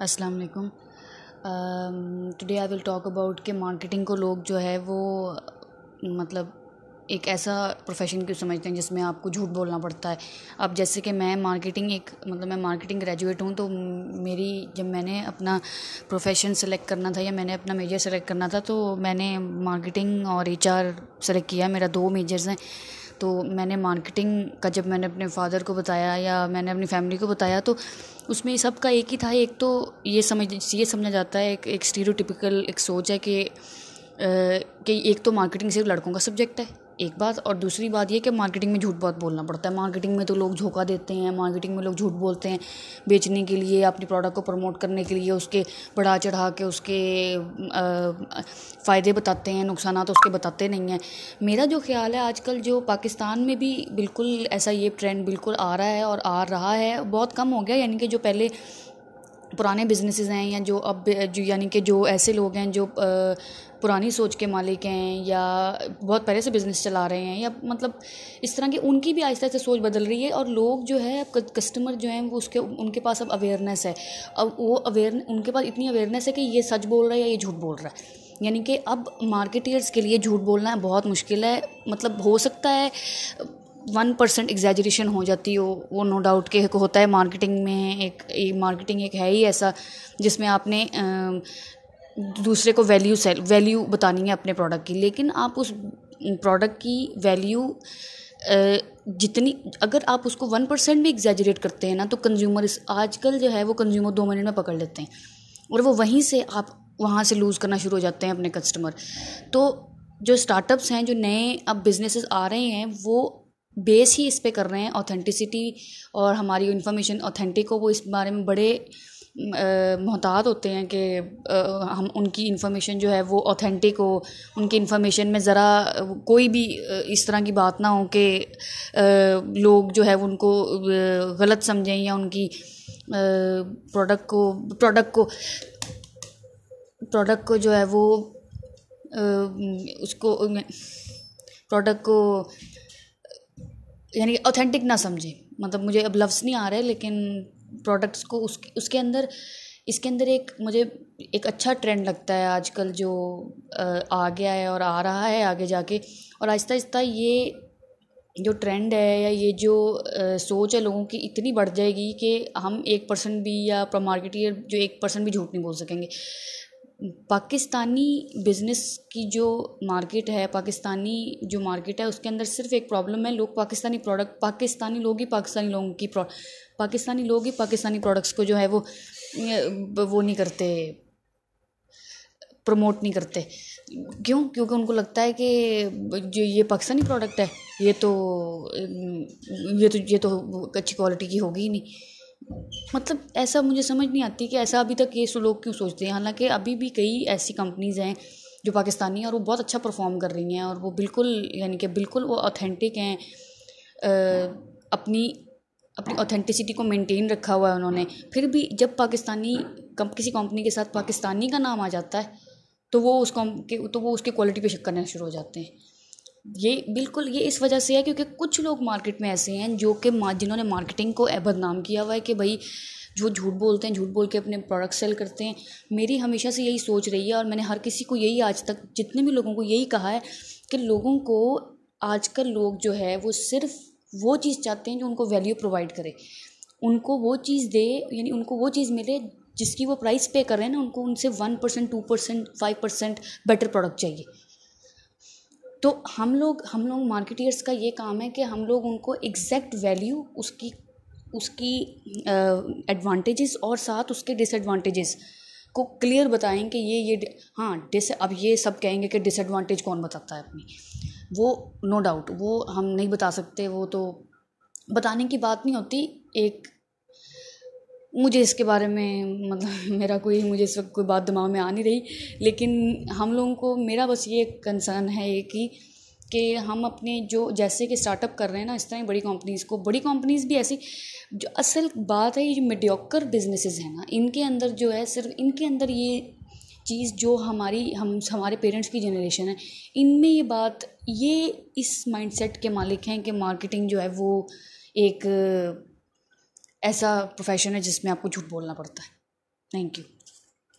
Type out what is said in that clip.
السلام علیکم۔ Today I will talk about کہ مارکیٹنگ کو لوگ جو ہے وہ مطلب ایک ایسا پروفیشن کیوں سمجھتے ہیں جس میں آپ کو جھوٹ بولنا پڑتا ہے۔ اب جیسے کہ میں مارکیٹنگ ایک مطلب میں مارکیٹنگ گریجویٹ ہوں تو میری، جب میں نے اپنا پروفیشن سلیکٹ کرنا تھا یا میں نے اپنا میجر سلیکٹ کرنا تھا تو میں نے مارکیٹنگ اور ایچ آر سلیکٹ کیا۔ میرا دو میجرز ہیں۔ تو میں نے مارکیٹنگ کا جب میں نے اپنے فادر کو بتایا یا میں نے اپنی فیملی کو بتایا تو اس میں سب کا ایک ہی تھا۔ ایک تو یہ سمجھ یہ سمجھا جاتا ہے، ایک ایک اسٹیریوٹیپیکل ایک سوچ ہے کہ کہ ایک تو مارکیٹنگ صرف لڑکوں کا سبجیکٹ ہے۔ ایک بات اور دوسری بات یہ کہ مارکیٹنگ میں جھوٹ بہت بولنا پڑتا ہے۔ مارکیٹنگ میں تو لوگ دھوکا دیتے ہیں مارکیٹنگ میں لوگ جھوٹ بولتے ہیں۔ بیچنے کے لیے، اپنی پروڈکٹ کو پروموٹ کرنے کے لیے اس کے بڑھا چڑھا کے اس کے فائدے بتاتے ہیں، نقصانات اس کے بتاتے نہیں ہیں۔ میرا جو خیال ہے، آج کل جو پاکستان میں بھی بالکل ایسا یہ ٹرینڈ بالکل آ رہا ہے اور آ رہا ہے، بہت کم ہو گیا۔ یعنی کہ جو پہلے پرانے بزنسز ہیں یا جو اب، جو یعنی کہ جو ایسے لوگ ہیں جو پرانی سوچ کے مالک ہیں یا بہت پہلے سے بزنس چلا رہے ہیں یا مطلب اس طرح کی ان کی بھی آہستہ آہستہ سوچ بدل رہی ہے اور لوگ جو ہے اب کسٹمر جو ہیں وہ اس کے، ان کے پاس اب اویئرنیس ہے۔ اب وہ اویئر ان کے پاس اتنی اویئرنیس ہے کہ یہ سچ بول رہا ہے یا یہ جھوٹ بول رہا ہے۔ یعنی کہ اب مارکیٹرس کے لیے جھوٹ بولنا بہت مشکل ہے۔ مطلب ہو سکتا ہے ون پرسینٹ ایگزیجریشن ہو جاتی ہو، وہ نو ڈاؤٹ کہ ہوتا ہے مارکیٹنگ میں، ایک مارکیٹنگ ایک ہے ہی ایسا جس میں آپ نے دوسرے کو ویلیو سیل ویلیو بتانی ہے اپنے پروڈکٹ کی۔ لیکن آپ اس پروڈکٹ کی ویلیو جتنی، اگر آپ اس کو ون پرسینٹ بھی ایگزیجریٹ کرتے ہیں نا، تو کنزیومر اس، آج کل جو ہے وہ کنزیومر دو منٹ میں پکڑ لیتے ہیں۔ اور وہ وہیں سے آپ وہاں سے لوز کرنا شروع ہو جاتے ہیں اپنے کسٹمر تو جو اسٹارٹ اپس ہیں، جو نئے اب بزنسز آ رہے ہیں، وہ بیس ہی اس پہ کر رہے ہیں اوتھینٹسٹی اور ہماری انفارمیشن اوتھینٹک ہو وہ اس بارے میں بڑے محتاط ہوتے ہیں کہ ہم ان کی انفارمیشن جو ہے وہ اوتھینٹک ہو۔ ان کی انفارمیشن میں ذرا کوئی بھی اس طرح کی بات نہ ہو کہ لوگ جو ہے ان کو غلط سمجھیں یا ان کی پروڈکٹ کو پروڈکٹ کو پروڈکٹ کو جو ہے وہ اس کو پروڈکٹ کو یعنی اوتھینٹک نہ سمجھیں مطلب مجھے اب لفظ نہیں آ رہے، لیکن پروڈکٹس کو اس اس کے اندر، اس کے اندر ایک مجھے ایک اچھا ٹرینڈ لگتا ہے آج کل جو، آ گیا ہے اور آ رہا ہے آگے جا کے۔ اور آہستہ آہستہ یہ جو ٹرینڈ ہے یا یہ جو سوچ ہے لوگوں کی اتنی بڑھ جائے گی کہ ہم ایک پرسنٹ بھی یا مارکیٹر جو ایک پرسنٹ بھی جھوٹ نہیں بول سکیں گے۔ پاکستانی بزنس کی جو مارکیٹ ہے، پاکستانی جو مارکیٹ ہے، اس کے اندر صرف ایک پرابلم ہے، لوگ پاکستانی پروڈکٹ پاکستانی لوگ ہی پاکستانی لوگوں کی پاکستانی لوگ ہی پاکستانی پروڈکٹس کو جو ہے وہ وہ نہیں کرتے پروموٹ نہیں کرتے۔ کیوں؟ کیونکہ ان کو لگتا ہے کہ جو یہ پاکستانی پروڈکٹ ہے، یہ تو یہ تو یہ تو اچھی کوالٹی کی ہوگی ہی نہیں۔ مطلب ایسا مجھے سمجھ نہیں آتی کہ ایسا ابھی تک یہ لوگ کیوں سوچتے ہیں۔ حالانکہ ابھی بھی کئی ایسی کمپنیز ہیں جو پاکستانی ہیں اور وہ بہت اچھا پرفارم کر رہی ہیں اور وہ بالکل یعنی کہ بالکل وہ اوتھینٹک ہیں۔ اپنی اپنی اوتھینٹسٹی کو مینٹین رکھا ہوا ہے انہوں نے۔ پھر بھی جب پاکستانی کسی کمپنی کے ساتھ پاکستانی کا نام آ جاتا ہے تو وہ اس تو وہ اس کی کوالٹی پہ شک کرنا شروع ہو جاتے ہیں۔ یہ بالکل یہ اس وجہ سے ہے کیونکہ کچھ لوگ مارکیٹ میں ایسے ہیں جو کہ جنہوں نے مارکیٹنگ کو بدنام کیا ہوا ہے کہ بھائی جو جھوٹ بولتے ہیں، جھوٹ بول کے اپنے پروڈکٹ سیل کرتے ہیں۔ میری ہمیشہ سے یہی سوچ رہی ہے اور میں نے ہر کسی کو یہی آج تک جتنے بھی لوگوں کو یہی کہا ہے کہ لوگوں کو آج کل لوگ جو ہے وہ صرف وہ چیز چاہتے ہیں جو ان کو ویلیو پرووائڈ کرے۔ ان کو وہ چیز دے یعنی ان کو وہ چیز ملے جس کی وہ پرائز پے کر رہے ہیں نا، ان کو ان سے one percent two percent five percent better product چاہیے۔ تو ہم لوگ ہم لوگ مارکیٹرس کا یہ کام ہے کہ ہم لوگ ان کو ایگزیکٹ ویلیو اس کی اس کی ایڈوانٹیجز اور ساتھ اس کے ڈس ایڈوانٹیجز کو کلیئر بتائیں کہ یہ یہ ہاں ڈس اب یہ سب کہیں گے کہ ڈس ایڈوانٹیج کون بتاتا ہے اپنی؟ وہ نو ڈاؤٹ وہ ہم نہیں بتا سکتے، وہ تو بتانے کی بات نہیں ہوتی، ایک مجھے اس کے بارے میں مطلب میرا کوئی، مجھے اس وقت کوئی بات دماغ میں آ نہیں رہی۔ لیکن ہم لوگوں کو، میرا بس یہ کنسرن ہے ایک ہی کہ ہم اپنے جو جیسے کہ اسٹارٹ اپ کر رہے ہیں نا، اس طرح بڑی کمپنیز کو۔ بڑی کمپنیز بھی ایسی، جو اصل بات ہے، یہ جو میڈیوکر بزنسز ہیں نا، ان کے اندر جو ہے، صرف ان کے اندر یہ چیز جو ہماری، ہم، ہمارے پیرنٹس کی جنریشن ہے، ان میں یہ بات، یہ اس مائنڈ سیٹ کے مالک ہیں کہ مارکیٹنگ جو ہے وہ ایک ایسا پروفیشن ہے جس میں آپ کو جھوٹ بولنا پڑتا ہے. Thank you